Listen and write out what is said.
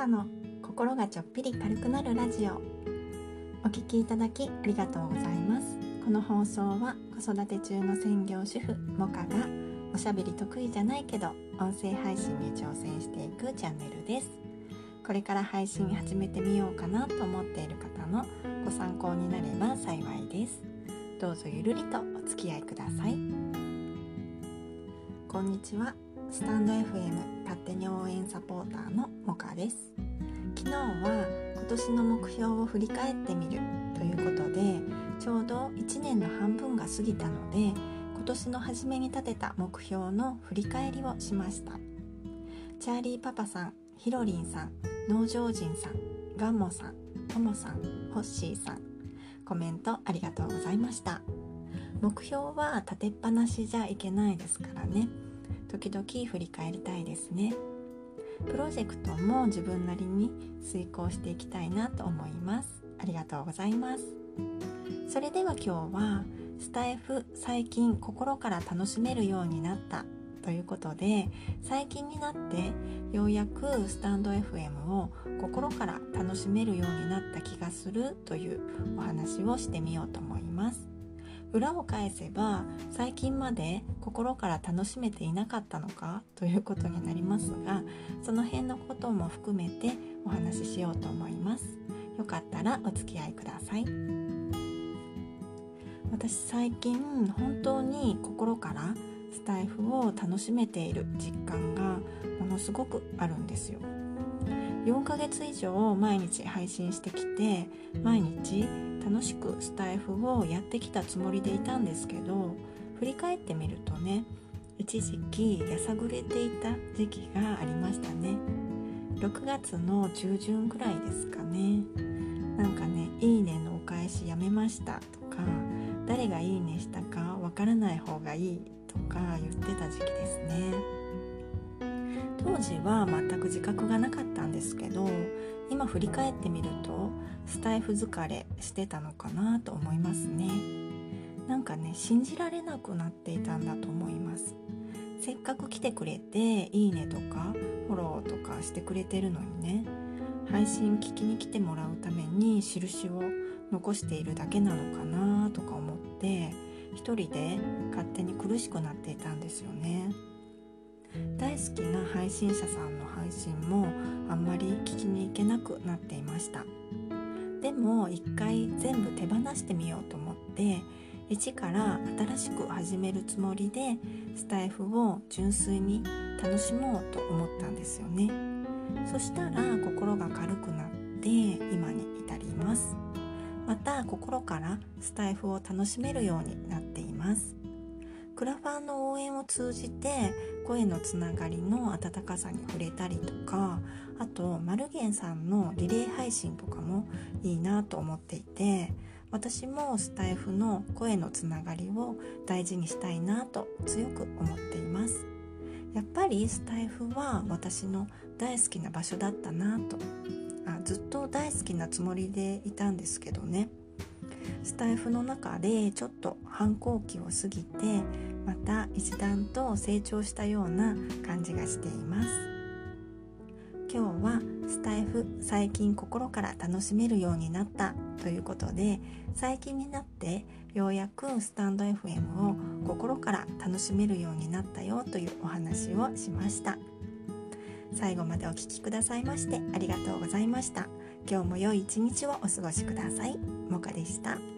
カの心がちょっぴり軽くなるラジオ。お聞きいただきありがとうございます。この放送は子育て中の専業主婦モカがおしゃべり得意じゃないけど音声配信に挑戦していくチャンネルです。これから配信始めてみようかなと思っている方のご参考になれば幸いです。どうぞゆるりとお付き合いください。こんにちは。スタンド FM 勝手に応援サポーターのモカです。昨日は今年の目標を振り返ってみるということでちょうど1年の半分が過ぎたので今年の初めに立てた目標の振り返りをしました。チャーリーパパさんヒロリンさん農場人さんガンモさんともさんホッシーさんコメントありがとうございました。目標は立てっぱなしじゃいけないですからね。時々振り返りたいですね。プロジェクトも自分なりに遂行していきたいなと思います。ありがとうございます。それでは今日はスタイフ最近心から楽しめるようになったということで最近になってようやくスタンド FM を心から楽しめるようになった気がするというお話をしてみようと思います。裏を返せば最近まで心から楽しめていなかったのかということになりますがその辺のことも含めてお話ししようと思います。よかったらお付き合いください。私最近本当に心からスタイフを楽しめている実感がものすごくあるんですよ。4ヶ月以上毎日配信してきて毎日楽しくスタイフをやってきたつもりでいたんですけど振り返ってみるとね一時期やさぐれていた時期がありましたね。6月の中旬ぐらいですかね。なんかね「いいね」のお返しやめましたとか誰がいいねしたかわからない方がいいとか言ってた時期ですね。当時は全く自覚がなかったんですけど今振り返ってみるとスタイフ疲れしてたのかなと思いますね。なんかね信じられなくなっていたんだと思います。せっかく来てくれていいねとかフォローとかしてくれてるのにね。配信聞きに来てもらうために印を残しているだけなのかなとか思って一人で勝手に苦しくなっていたんですよね。大好きな配信者さんの配信もあんまり聞きに行けなくなっていました。でも一回全部手放してみようと思って一から新しく始めるつもりでスタイフを純粋に楽しもうと思ったんですよね。そしたら心が軽くなって今に至ります。また心からスタイフを楽しめるようになっています。クラファンの応援を通じて声のつながりの温かさに触れたりとかあとマルゲンさんのリレー配信とかもいいなと思っていて私もスタイフの声のつながりを大事にしたいなと強く思っています。やっぱりスタイフは私の大好きな場所だったなと。あずっと大好きなつもりでいたんですけどね。スタイフの中でちょっと反抗期を過ぎてまた一段と成長したような感じがしています。今日はスタイフ最近心から楽しめるようになったということで最近になってようやくスタンド FM を心から楽しめるようになったよというお話をしました。最後までお聴きくださいましてありがとうございました。今日も良い一日をお過ごしください。もかでした。